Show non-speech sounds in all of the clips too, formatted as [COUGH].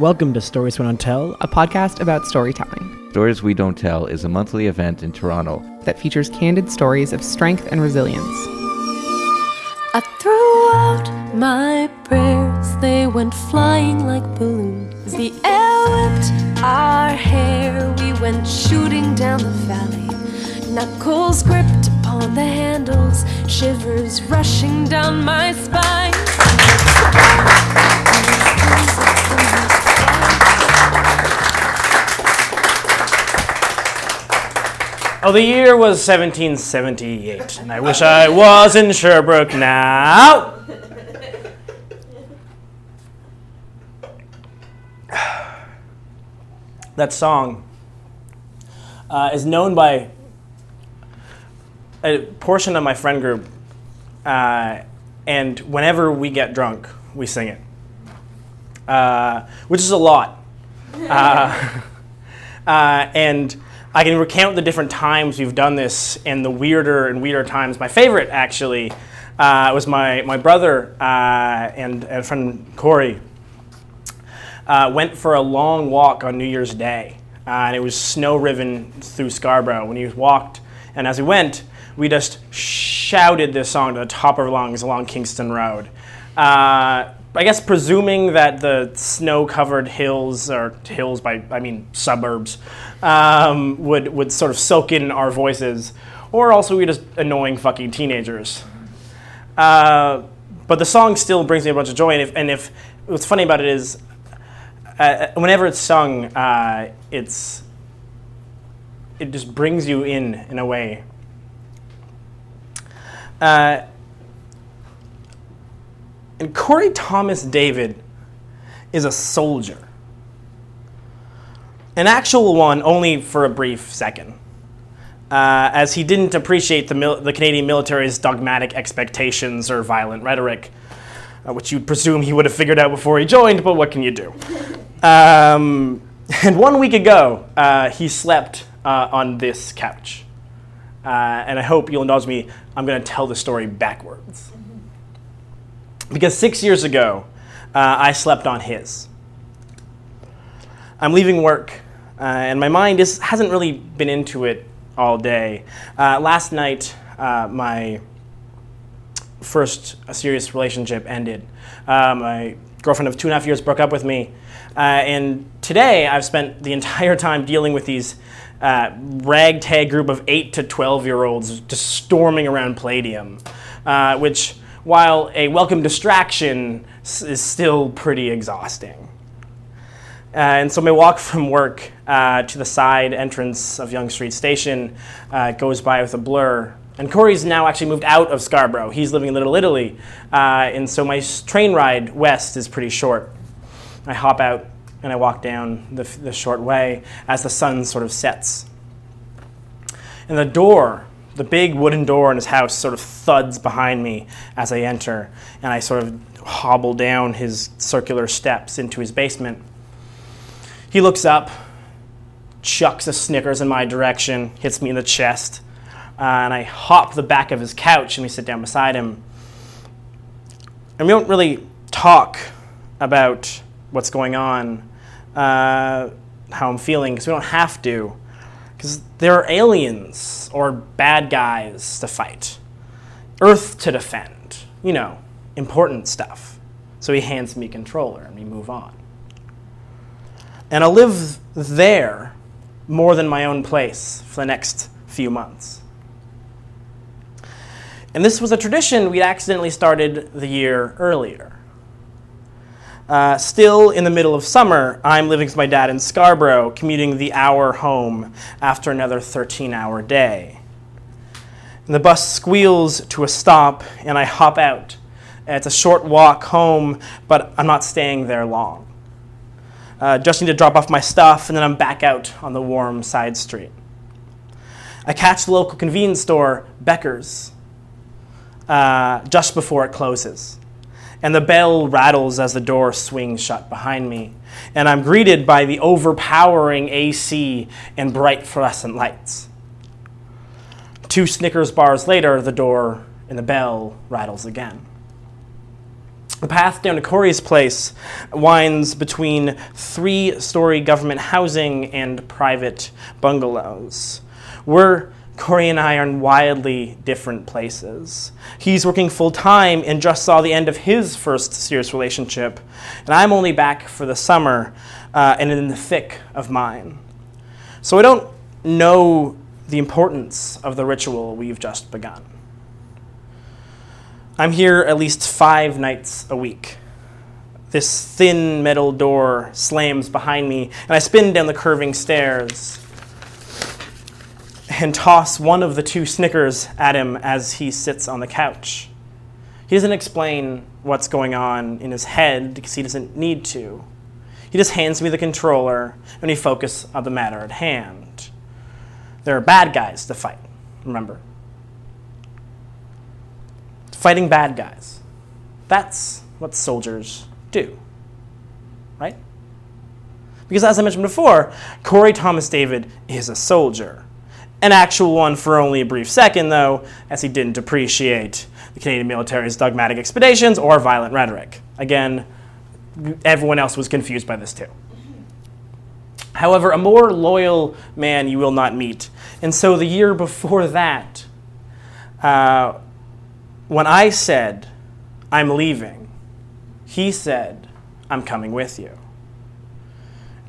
Welcome to Stories We Don't Tell, a podcast about storytelling. Stories We Don't Tell is a monthly event in Toronto that features candid stories of strength and resilience. I threw out my prayers, they went flying like balloons. The air whipped our hair, we went shooting down the valley. Knuckles gripped upon the handles, shivers rushing down my spine. Oh, the year was 1778, and I wish I was in Sherbrooke now. [SIGHS] that song uh, is known by a portion of my friend group, uh, and whenever we get drunk, we sing it, uh, which is a lot. [LAUGHS] Uh, [LAUGHS] uh, and I can recount the different times we've done this and the weirder and weirder times. My favorite, actually, uh, was my, my brother uh, and, and friend Corey uh, went for a long walk on New Year's Day. Uh, and it was snow riven through Scarborough. When he walked, and as he went, we just shouted this song to the top of our lungs along Kingston Road. Uh, I guess presuming that the snow-covered hills, or hills by I mean suburbs, um, would would sort of soak in our voices, or also we're just annoying fucking teenagers. Uh, but the song still brings me a bunch of joy, and if, and if what's funny about it is, uh, whenever it's sung, uh, it's it just brings you in in a way. Uh, and Corey Thomas David is a soldier. An actual one, only for a brief second, uh, as he didn't appreciate the, mil- the, Canadian military's dogmatic expectations or violent rhetoric, uh, which you'd presume he would have figured out before he joined, but what can you do? Um, [LAUGHS] and one week ago, uh, he slept uh, on this couch. Uh, and I hope you'll indulge me, I'm going to tell the story backwards. Because six years ago, uh, I slept on his. I'm leaving work, uh, and my mind is, hasn't really been into it all day. Uh, last night, uh, my first serious relationship ended. Uh, my girlfriend of two and a half years broke up with me. Uh, and today, I've spent the entire time dealing with these ragtag group of 8 to 12 year olds just storming around Palladium, which while a welcome distraction is still pretty exhausting. Uh, and so my walk from work uh, to the side entrance of Yonge Street Station uh, goes by with a blur. And Corey's now actually moved out of Scarborough. He's living in Little Italy. Uh, and so my train ride west is pretty short. I hop out and I walk down the, the short way as the sun sort of sets. And the door the big wooden door in his house sort of thuds behind me as I enter, and I sort of hobble down his circular steps into his basement. He looks up, chucks a Snickers in my direction, hits me in the chest, uh, and I hop the back of his couch and we sit down beside him. And we don't really talk about what's going on, uh, how I'm feeling, because we don't have to. Because there are aliens or bad guys to fight, Earth to defend, you know, important stuff. So he hands me controller and we move on. And I'll live there more than my own place for the next few months. And this was a tradition we'd accidentally started the year earlier. Uh, still in the middle of summer, I'm living with my dad in Scarborough, commuting the hour home after another 13 hour day. And the bus squeals to a stop, and I hop out. It's a short walk home, but I'm not staying there long. Uh, just need to drop off my stuff, and then I'm back out on the warm side street. I catch the local convenience store, Becker's, uh, just before it closes and the bell rattles as the door swings shut behind me, and I'm greeted by the overpowering AC and bright fluorescent lights. Two Snickers bars later, the door and the bell rattles again. The path down to Corey's place winds between three story government housing and private bungalows. We're Corey and I are in wildly different places. He's working full time and just saw the end of his first serious relationship, and I'm only back for the summer uh, and in the thick of mine. So I don't know the importance of the ritual we've just begun. I'm here at least five nights a week. This thin metal door slams behind me, and I spin down the curving stairs and toss one of the two Snickers at him as he sits on the couch. He doesn't explain what's going on in his head because he doesn't need to. He just hands me the controller and we focus on the matter at hand. There are bad guys to fight, remember? Fighting bad guys. That's what soldiers do, right? Because as I mentioned before, Corey Thomas David is a soldier. An actual one for only a brief second, though, as he didn't appreciate the Canadian military's dogmatic expeditions or violent rhetoric. Again, everyone else was confused by this too. However, a more loyal man you will not meet. And so the year before that, uh, when I said, I'm leaving, he said, I'm coming with you.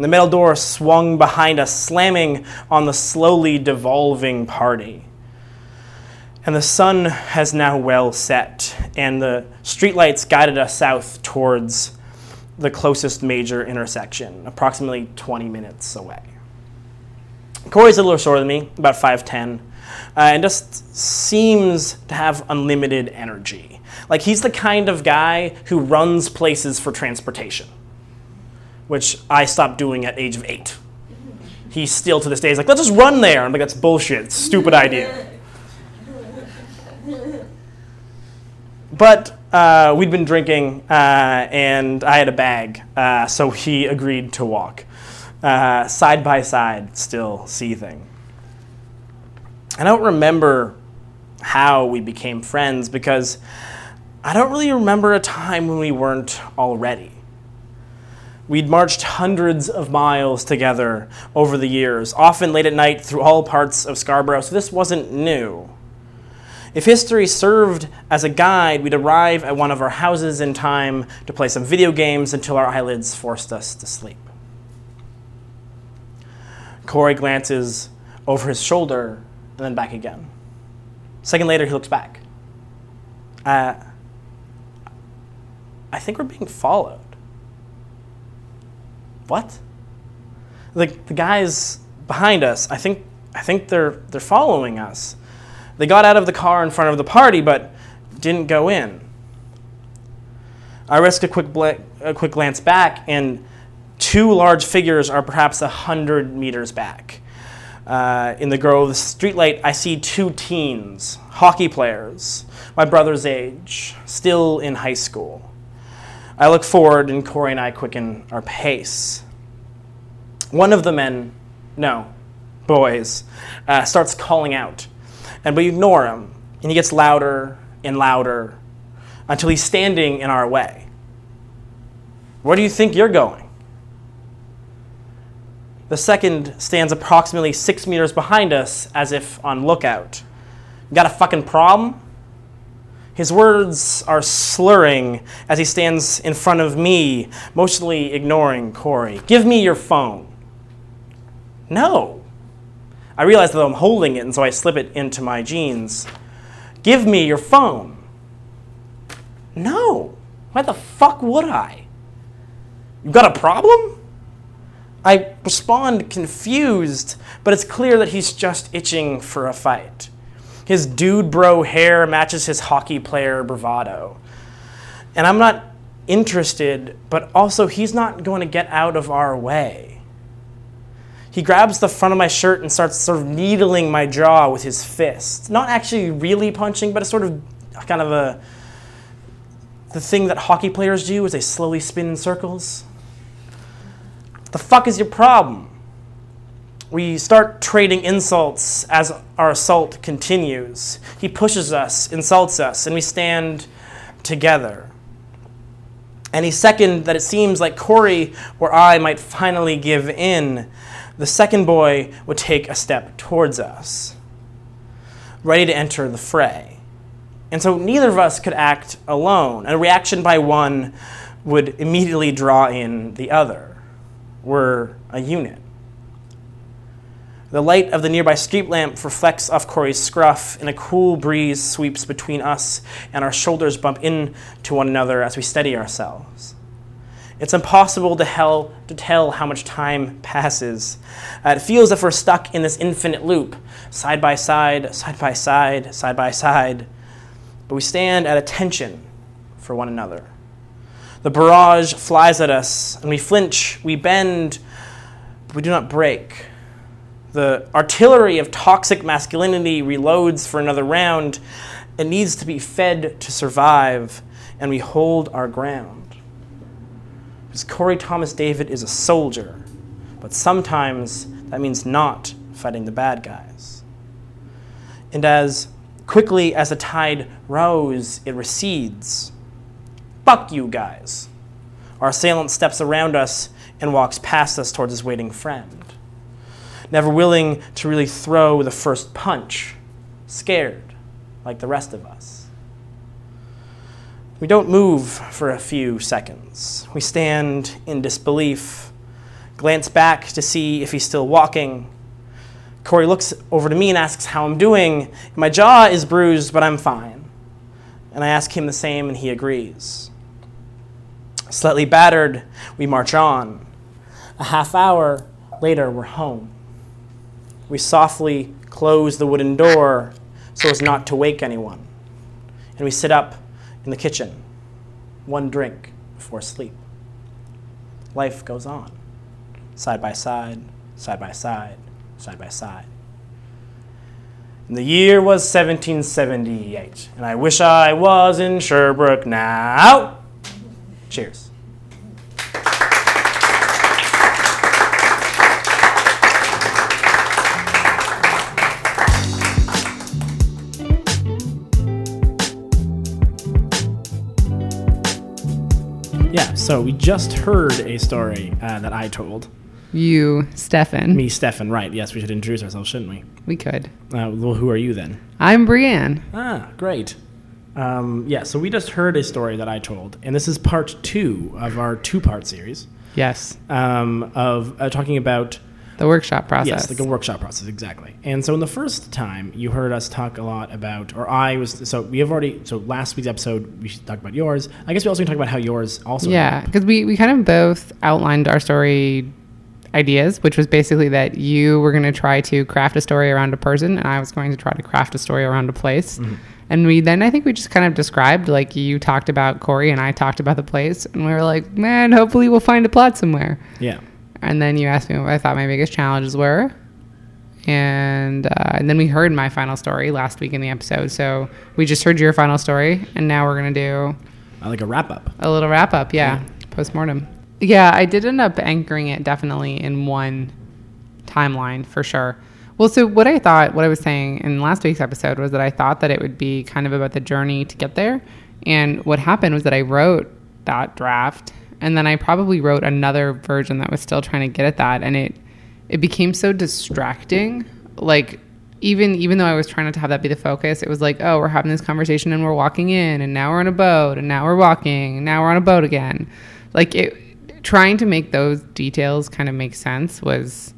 And the metal door swung behind us, slamming on the slowly devolving party. And the sun has now well set, and the streetlights guided us south towards the closest major intersection, approximately 20 minutes away. Corey's a little shorter than me, about 5'10, uh, and just seems to have unlimited energy. Like he's the kind of guy who runs places for transportation which I stopped doing at age of eight. He still to this day is like, let's just run there. I'm like, that's bullshit. Stupid idea. But uh, we'd been drinking, uh, and I had a bag, uh, so he agreed to walk uh, side by side, still seething. I don't remember how we became friends because I don't really remember a time when we weren't already. We'd marched hundreds of miles together over the years, often late at night through all parts of Scarborough, so this wasn't new. If history served as a guide, we'd arrive at one of our houses in time to play some video games until our eyelids forced us to sleep. Corey glances over his shoulder and then back again. A second later, he looks back. Uh, I think we're being followed what? Like the guys behind us, I think I think they're they're following us. They got out of the car in front of the party, but didn't go in. I risk a quick bl- a quick glance back, and two large figures are perhaps a hundred meters back. Uh, in the glow of the streetlight, I see two teens, hockey players, my brother's age, still in high school. I look forward, and Corey and I quicken our pace. One of the men, no, boys, uh, starts calling out, and we ignore him, and he gets louder and louder until he's standing in our way. Where do you think you're going? The second stands approximately six meters behind us as if on lookout. got a fucking problem? His words are slurring as he stands in front of me, mostly ignoring Corey. Give me your phone. No. I realize that I'm holding it, and so I slip it into my jeans. Give me your phone. No. Why the fuck would I? You got a problem? I respond confused, but it's clear that he's just itching for a fight. His dude bro hair matches his hockey player bravado. And I'm not interested, but also he's not going to get out of our way. He grabs the front of my shirt and starts sort of needling my jaw with his fist. Not actually really punching, but a sort of kind of a the thing that hockey players do is they slowly spin in circles. The fuck is your problem? We start trading insults as our assault continues. He pushes us, insults us, and we stand together. Any second that it seems like Corey or I might finally give in, the second boy would take a step towards us, ready to enter the fray. And so neither of us could act alone. A reaction by one would immediately draw in the other. We're a unit. The light of the nearby street lamp reflects off Corey's scruff, and a cool breeze sweeps between us, and our shoulders bump into one another as we steady ourselves. It's impossible to, hell, to tell how much time passes. Uh, it feels as if we're stuck in this infinite loop, side by side, side by side, side by side. But we stand at attention for one another. The barrage flies at us, and we flinch, we bend, but we do not break. The artillery of toxic masculinity reloads for another round. It needs to be fed to survive, and we hold our ground. Because Corey Thomas David is a soldier, but sometimes that means not fighting the bad guys. And as quickly as the tide rose, it recedes. Fuck you guys. Our assailant steps around us and walks past us towards his waiting friend never willing to really throw the first punch, scared like the rest of us. We don't move for a few seconds. We stand in disbelief, glance back to see if he's still walking. Corey looks over to me and asks how I'm doing. My jaw is bruised, but I'm fine. And I ask him the same, and he agrees. Slightly battered, we march on. A half hour later, we're home we softly close the wooden door so as not to wake anyone. And we sit up in the kitchen, one drink before sleep. Life goes on, side by side, side by side, side by side. And the year was 1778, and I wish I was in Sherbrooke now. Cheers. Yeah, so we just heard a story uh, that I told. You, Stefan. Me, Stefan, right. Yes, we should introduce ourselves, shouldn't we? We could. Uh, well, who are you then? I'm Brienne. Ah, great. Um, yeah, so we just heard a story that I told, and this is part two of our two part series Yes. um, of uh, talking about The workshop process. Yes, like a workshop process, exactly. And so in the first time, you heard us talk a lot about, or I was, so we have already, so last week's episode, we talked about yours. I guess we also can talk about how yours also. Yeah, because we, we kind of both outlined our story ideas, which was basically that you were going to try to craft a story around a person, and I was going to try to craft a story around a place. Mm-hmm. And we then, I think we just kind of described, like you talked about Corey and I talked about the place, and we were like, man, hopefully we'll find a plot somewhere. Yeah. And then you asked me what I thought my biggest challenges were. And, uh, and then we heard my final story last week in the episode. So we just heard your final story, and now we're going to do Uh, like a wrap up. a little wrap up, yeah, postmortem. Yeah, I did end up anchoring it definitely in one timeline for sure. Well, so what I thought, what I was saying in last week's episode was that I thought that it would be kind of about the journey to get there. And what happened was that I wrote that draft and then I probably wrote another version that was still trying to get at that and it it became so distracting. Like even even though I was trying not to have that be the focus, it was like, oh, we're having this conversation and we're walking in and now we're on a boat and now we're walking and now we're on a boat again. Like it trying to make those details kind of make sense was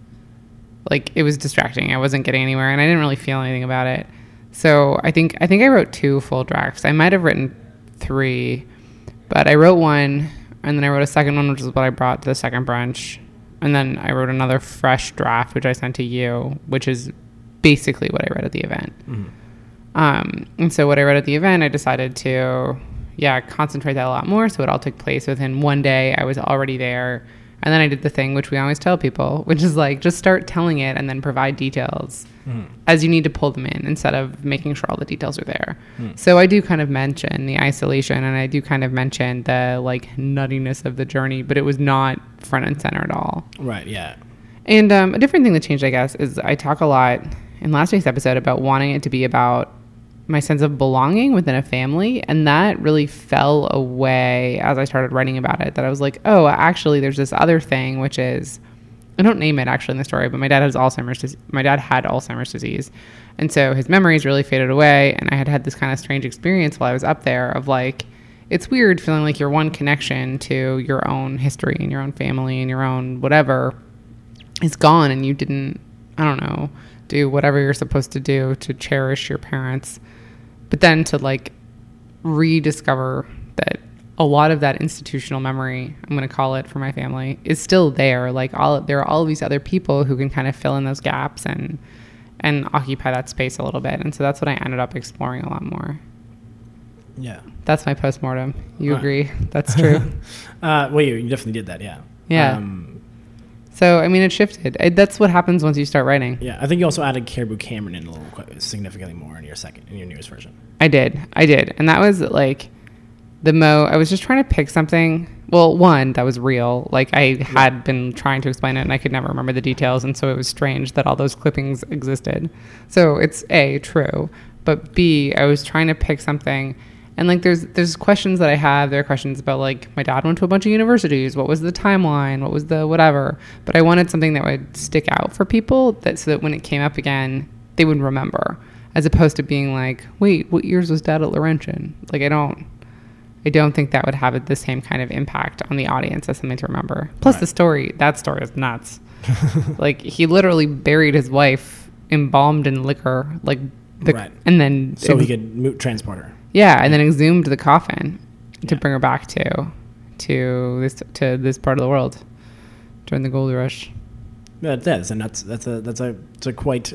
like it was distracting. I wasn't getting anywhere and I didn't really feel anything about it. So I think I think I wrote two full drafts. I might have written three, but I wrote one and then I wrote a second one, which is what I brought to the second brunch. And then I wrote another fresh draft, which I sent to you, which is basically what I read at the event. Um, and so what I read at the event, I decided to, yeah, concentrate that a lot more. So it all took place within one day. I was already there. And then I did the thing which we always tell people, which is like just start telling it and then provide details as you need to pull them in instead of making sure all the details are there. So I do kind of mention the isolation and I do kind of mention the like nuttiness of the journey, but it was not front and center at all. Right. Yeah. And um, a different thing that changed, I guess, is I talk a lot in last week's episode about wanting it to be about my sense of belonging within a family and that really fell away as I started writing about it that I was like, "Oh, actually there's this other thing which is I don't name it actually in the story, but my dad has Alzheimer's. My dad had Alzheimer's disease. And so his memories really faded away and I had had this kind of strange experience while I was up there of like it's weird feeling like your one connection to your own history and your own family and your own whatever is gone and you didn't I don't know, do whatever you're supposed to do to cherish your parents. But then to like rediscover that a lot of that institutional memory, I'm going to call it for my family, is still there. Like all there are all these other people who can kind of fill in those gaps and and occupy that space a little bit. And so that's what I ended up exploring a lot more. Yeah. That's my postmortem. You Right. agree? That's [LAUGHS] true. Uh, well, you, you definitely did that. Yeah. Yeah. Um, so I mean, it shifted. It, that's what happens once you start writing. yeah. I think you also added Cariboo Cameron in a little quite significantly more in your second in your newest version. I did. I did. And that was like the mo I was just trying to pick something. Well, one that was real. Like I had been trying to explain it and I could never remember the details and so it was strange that all those clippings existed. So it's A, true, but B, I was trying to pick something and like there's there's questions that I have. There are questions about like my dad went to a bunch of universities. What was the timeline? What was the whatever? But I wanted something that would stick out for people that so that when it came up again, they would remember as opposed to being like, wait, what years was dad at Laurentian? Like, I don't, I don't think that would have the same kind of impact on the audience as something to remember. Plus, the story, that story is nuts. [LAUGHS] like, he literally buried his wife embalmed in liquor, like, the, Right. and then, So he could transport her. Yeah, and then exhumed the coffin to Yeah. bring her back to, to this, to this part of the world during the gold rush. That is, and that's that's a that's a it's a quite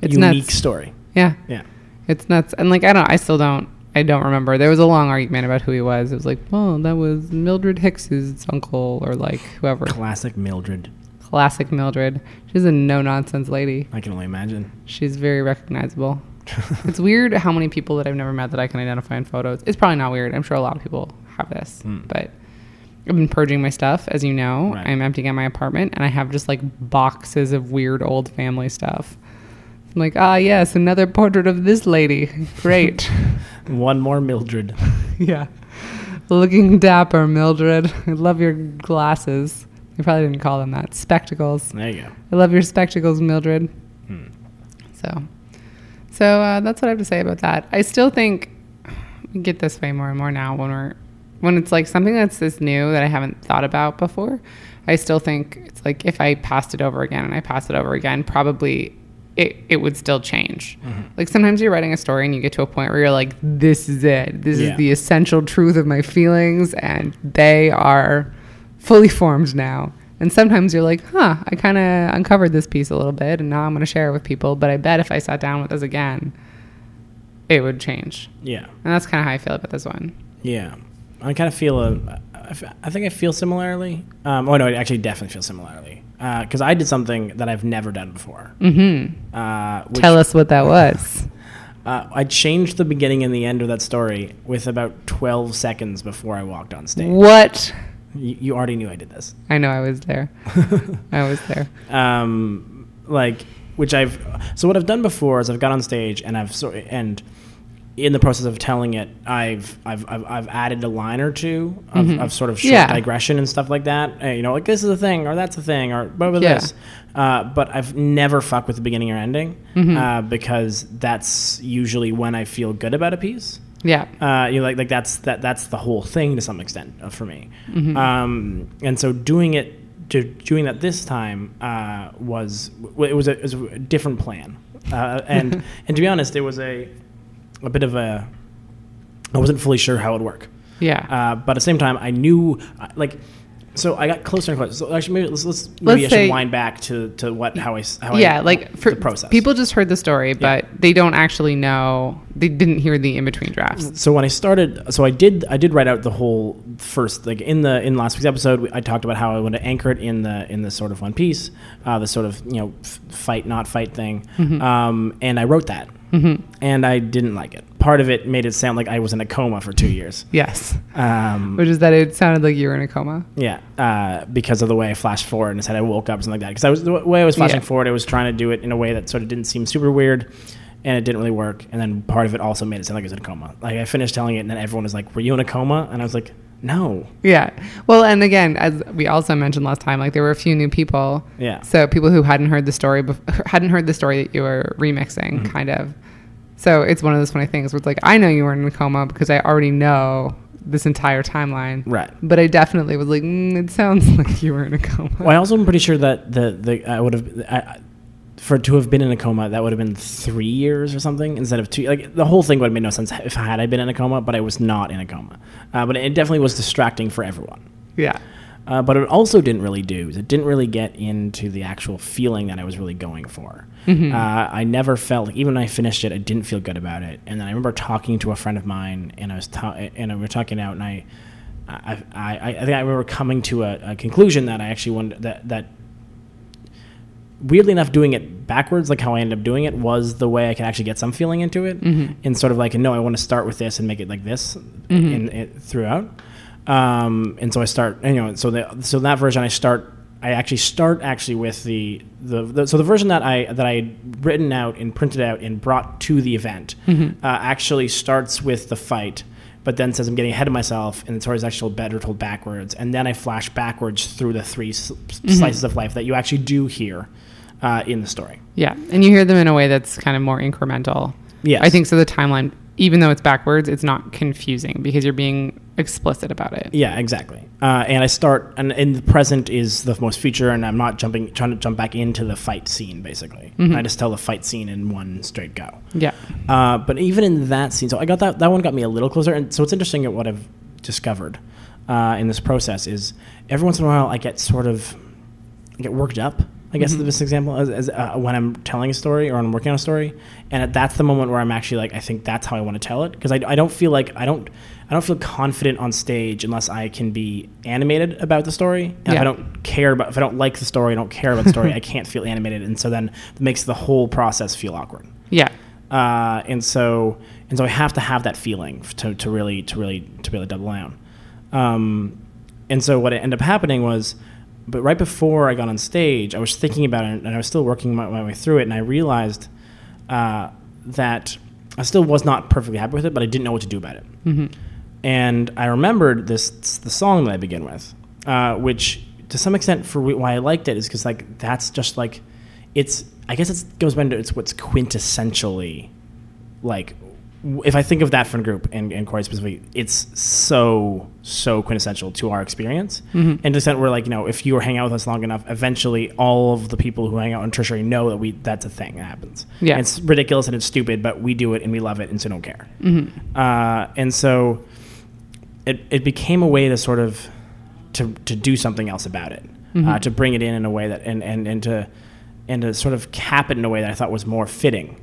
It's unique nuts. story. Yeah. Yeah. It's nuts. And like I don't I still don't I don't remember. There was a long argument about who he was. It was like, well, that was Mildred Hicks's uncle or like whoever. Classic Mildred. Classic Mildred. She's a no nonsense lady. I can only imagine. She's very recognizable. [LAUGHS] it's weird how many people that I've never met that I can identify in photos. It's probably not weird. I'm sure a lot of people have this. But I've been purging my stuff, as you know. Right. I'm emptying out my apartment and I have just like boxes of weird old family stuff. I'm like, ah, yes, another portrait of this lady. Great. [LAUGHS] [LAUGHS] One more Mildred. yeah. Looking dapper, Mildred. I love your glasses. You probably didn't call them that. Spectacles. There you go. I love your spectacles, Mildred. So, so uh, that's what I have to say about that. I still think we get this way more and more now when we're when it's like something that's this new that I haven't thought about before. I still think it's like if I passed it over again and I passed it over again, probably it, it would still change. Like sometimes you're writing a story and you get to a point where you're like, this is it. This Yeah. is the essential truth of my feelings and they are fully formed now. And sometimes you're like, huh, I kind of uncovered this piece a little bit and now I'm going to share it with people. But I bet if I sat down with this again, it would change. Yeah. And that's kind of how I feel about this one. Yeah, I kind of feel a. I think I feel similarly. Um, oh no, I actually definitely feel similarly because I did something that I've never done before. Mm-hmm. Uh, which, Tell us what that was. [LAUGHS] Uh, I changed the beginning and the end of that story with about twelve seconds before I walked on stage. what? You, you already knew I did this. I know I was there. [LAUGHS] I was there. um, like which I've so what I've done before is I've got on stage and I've sort and in the process of telling it I've I've I've, I've added a line or two of, of sort of short Yeah. digression and stuff like that. Uh, you know, like this is a thing or that's a thing or blah blah Yeah. this. Uh, but I've never fucked with the beginning or ending Mm-hmm. uh, because that's usually when I feel good about a piece Yeah. uh, you know, like like that's that that's the whole thing to some extent uh, for me. Mm-hmm. Um, and so doing it, to doing that this time uh, was it was a, it was a different plan. Uh, [LAUGHS] and and to be honest, it was a a bit of a I wasn't fully sure how it would work. Yeah. Uh, but at the same time, I knew uh, like. So I got closer and closer. So actually, maybe let's, let's maybe Let's I should wind back to, to what how I how yeah, I, like for the process. people just heard the story, but they don't actually know. They didn't hear the in between drafts. so when I started, so I did, I did write out the whole first, like in the in last week's episode, I talked about how I want to anchor it in the in the sort of One Piece, uh, the sort of you know f- fight not fight thing, um, and I wrote that, and I didn't like it. Part of it made it sound like I was in a coma for two years. Yes, Um, which is that it sounded like you were in a coma. yeah, uh, because of the way I flashed forward and said I woke up or something like that. Because I was the way I was flashing Yeah. forward, I was trying to do it in a way that sort of didn't seem super weird. and it didn't really work. And then part of it also made it sound like I was in a coma. Like I finished telling it, and then everyone was like, "Were you in a coma?" And I was like, "No." Yeah. Well, and again, as we also mentioned last time, like there were a few new people. Yeah. So people who hadn't heard the story, bef- hadn't heard the story that you were remixing, Mm-hmm. kind of. So it's one of those funny things where it's like I know you were in a coma because I already know this entire timeline. Right. But I definitely was like, mm, it sounds [LAUGHS] like you were in a coma. Well, I also am pretty sure that the the I would have I, I- for to have been in a coma that would have been three years or something instead of two. Like the whole thing would have made no sense if I had I been in a coma, but I was not in a coma. Uh, but it definitely was distracting for everyone. Yeah. Uh, but it also didn't really do. It didn't really get into the actual feeling that I was really going for. Uh, I never felt like even when I finished it, I didn't feel good about it. And then I remember talking to a friend of mine, and I was ta- and we were talking out, and I, I, I, I think I remember coming to a, a conclusion that I actually wanted that that. Weirdly enough, doing it backwards, like how I ended up doing it, was the way I could actually get some feeling into it, and sort of like, no, I want to start with this and make it like this in, in, throughout. Um, and so I start, you know, so the, so that version I start, I actually start actually with the, the, the so the version that I that I had written out and printed out and brought to the event uh, actually starts with the fight, but then says I'm getting ahead of myself, and the story is actually better told backwards, and then I flash backwards through the three s- slices of life that you actually do hear uh, in the story. Yeah. And you hear them in a way that's kind of more incremental. Yeah, I think so. The timeline, even though it's backwards, it's not confusing because you're being explicit about it. Yeah, exactly. Uh, and I start, and in the present is the most feature, and I'm not jumping, trying to jump back into the fight scene. Basically, I just tell the fight scene in one straight go. Yeah. Uh, but even in that scene, so I got that that one got me a little closer, and so it's interesting at what I've discovered uh, in this process is every once in a while I get sort of I get worked up. I guess is the best example is, as uh, when I'm telling a story or I'm working on a story, and that's the moment where I'm actually like I think that's how I want to tell it because I, I don't feel like I don't I don't feel confident on stage unless I can be animated about the story. And if I don't care about if I don't like the story, I don't care about the story, I can't feel animated, and so then it makes the whole process feel awkward Yeah. uh, and so and so I have to have that feeling to, to really to really to be able to double down. Um, and so what ended up happening was, but right before I got on stage, I was thinking about it, and I was still working my, my way through it, and I realized uh, that I still was not perfectly happy with it, but I didn't know what to do about it. And I remembered this the song that I begin with, uh, which to some extent for why I liked it is because like that's just like it's I guess it goes back to it's what's quintessentially like if I think of that friend group and, and Corey specifically, it's so so quintessential to our experience. And to the extent where like you know if you were hanging out with us long enough, eventually all of the people who hang out in tertiary know that we that's a thing that happens. Yeah. And it's ridiculous and it's stupid, but we do it and we love it and so don't care. Uh, and so it, it became a way to sort of to, to do something else about it, uh, to bring it in in a way that and, and, and to and to sort of cap it in a way that I thought was more fitting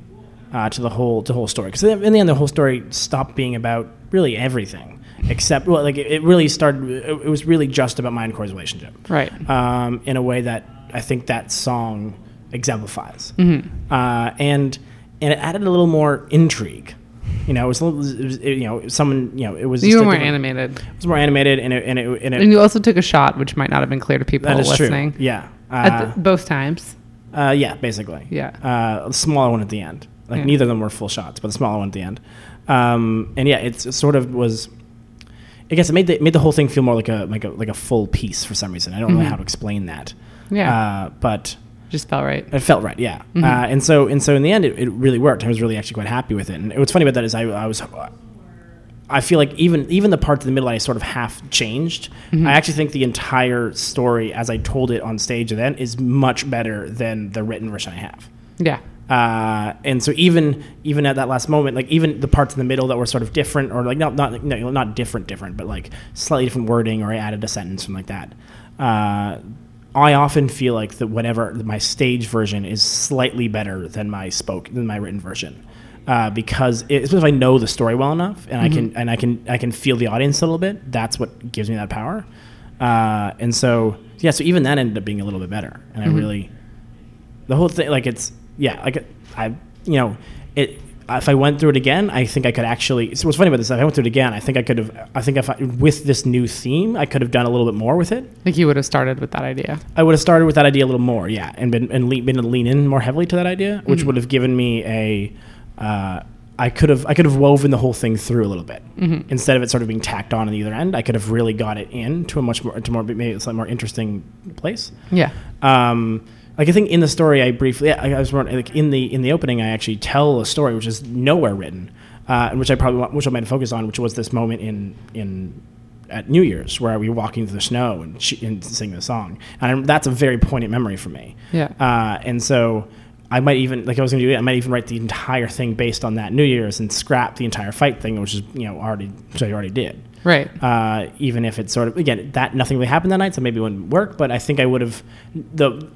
uh, to the whole to whole story. Because in the end, the whole story stopped being about really everything except well, like it, it really started. It, it was really just about mine and Corey's relationship, Right. um, in a way that I think that song exemplifies, Mm-hmm. uh, and and it added a little more intrigue. You know, it was, a little, it was you know someone you know it was You were more animated. It was more animated, and it and it, and it And you also took a shot, which might not have been clear to people that is listening. true. Yeah, At uh, the, both times. uh, yeah, basically. Yeah. Uh, a smaller one at the end. Like Yeah. neither of them were full shots, but the smaller one at the end. Um, and yeah, it's, it sort of was. I guess it made the made the whole thing feel more like a like a like a full piece for some reason. I don't know how to explain that. Mm-hmm. Yeah. Uh, but Just felt right. it felt right, yeah. Mm-hmm. Uh, and so and so in the end, it, it really worked. I was really actually quite happy with it. And what's funny about that is I, I was. I feel like even even the parts in the middle I sort of half changed. Mm-hmm. I actually think the entire story, as I told it on stage then, is much better than the written version I have. Yeah. Uh, and so even even at that last moment, like even the parts in the middle that were sort of different, or like not not no, not different, different, but like slightly different wording, or I added a sentence, something like that. Uh, I often feel like that whenever my stage version is slightly better than my spoke than my written version, uh, because it, especially if I know the story well enough and I can and I can I can feel the audience a little bit. That's what gives me that power. Uh, and so yeah, so even that ended up being a little bit better, and I really the whole thing like it's yeah like i you know it if i went through it again i think i could actually so what's funny about this if i went through it again i think i could have i think if i with this new theme i could have done a little bit more with it Like you would have started with that idea. i would have started with that idea a little more yeah and been and le- been to lean in more heavily to that idea which would have given me a uh, I could have I could have woven the whole thing through a little bit instead of it sort of being tacked on at other end. I could have really got it in to a much more to more maybe a slightly more interesting place. Yeah. Um, like I think in the story, I briefly, I, I was like in the in the opening, I actually tell a story which is nowhere written, uh, and which I probably wa- which I might have focused on, which was this moment in in at New Year's where we were walking through the snow and, sh- and singing the song, and that's a very poignant memory for me. Yeah. Uh, and so I might even like I was going to do it. I might even write the entire thing based on that New Year's and scrap the entire fight thing, which is you know already which I already did Right. uh, even if it's sort of again that nothing really happened that night, so maybe it wouldn't work. But I think I would have the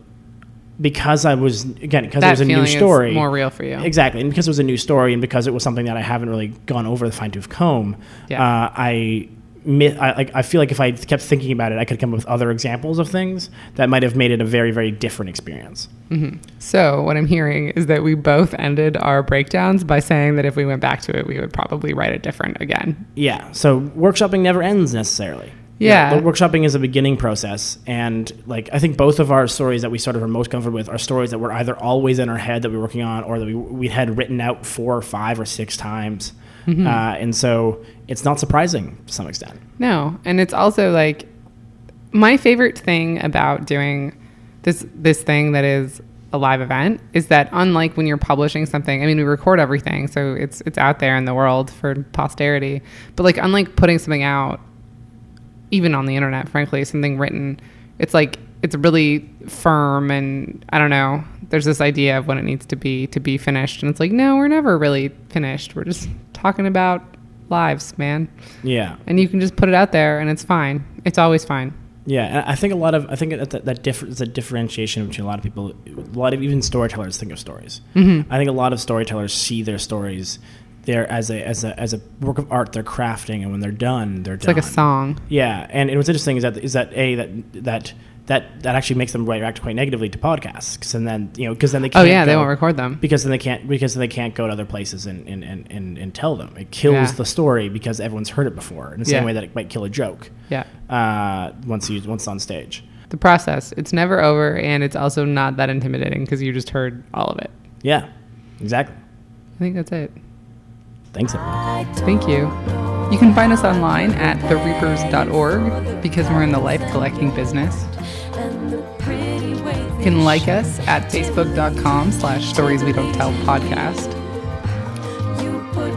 because I was again because it was a new story. more real for you. Exactly, and because it was a new story, and because it was something that I haven't really gone over the fine tooth comb, Yeah. uh, I, I like I feel like if I kept thinking about it, I could come up with other examples of things that might have made it a very very different experience. So what I'm hearing is that we both ended our breakdowns by saying that if we went back to it, we would probably write it different again. Yeah, so workshopping never ends necessarily. Yeah. the workshopping is a beginning process, and like I think both of our stories that we sort of are most comfortable with are stories that were either always in our head that we were working on, or that we we had written out four or five or six times, Mm-hmm. uh, and so it's not surprising to some extent. No, and it's also like my favorite thing about doing this this thing that is a live event is that unlike when you're publishing something, I mean we record everything, so it's it's out there in the world for posterity. But like unlike putting something out even on the internet, frankly, something written, it's like it's really firm and I don't know. There's this idea of what it needs to be to be finished, and it's like no, we're never really finished. We're just talking about lives, man. Yeah, And you can just put it out there, and it's fine. It's always fine. yeah, and I think a lot of I think that that, that differ, is differentiation between a lot of people, a lot of even storytellers think of stories. Mm-hmm. I think a lot of storytellers see their stories. There as a as a as a work of art they're crafting, and when they're done, they're It's done. like a song. Yeah, and, and what's interesting is that is that a that that that that actually makes them react quite negatively to podcasts, and then you know because then they Oh can't oh yeah, they won't record them. because then they can't because then they can't go to other places and and, and, and, and tell them. It kills Yeah. the story because everyone's heard it before in the same Yeah. way that it might kill a joke Yeah. uh, once you once on stage. The process. It's never over, and it's also not that intimidating because you just heard all of it. Yeah, exactly. I think that's it. Thanks everyone. Thank you. You can find us online at thereepers.org because we're in the life collecting business. You can like us at facebook.com slash stories we don't tell podcast.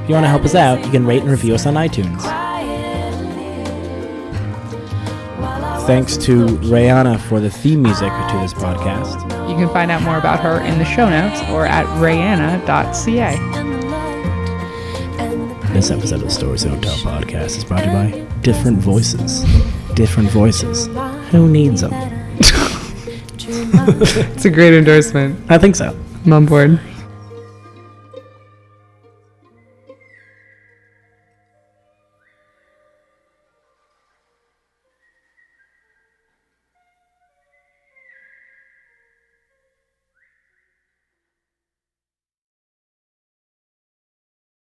If you want to help us out, you can rate and review us on iTunes. Thanks to Rihanna for the theme music to this podcast. You can find out more about her in the show notes or at rayanna.ca. This episode of the Stories We Don't Tell podcast is brought to you by Different Voices. Different Voices. Who needs them? [LAUGHS] It's a great endorsement. I think so. I'm on board.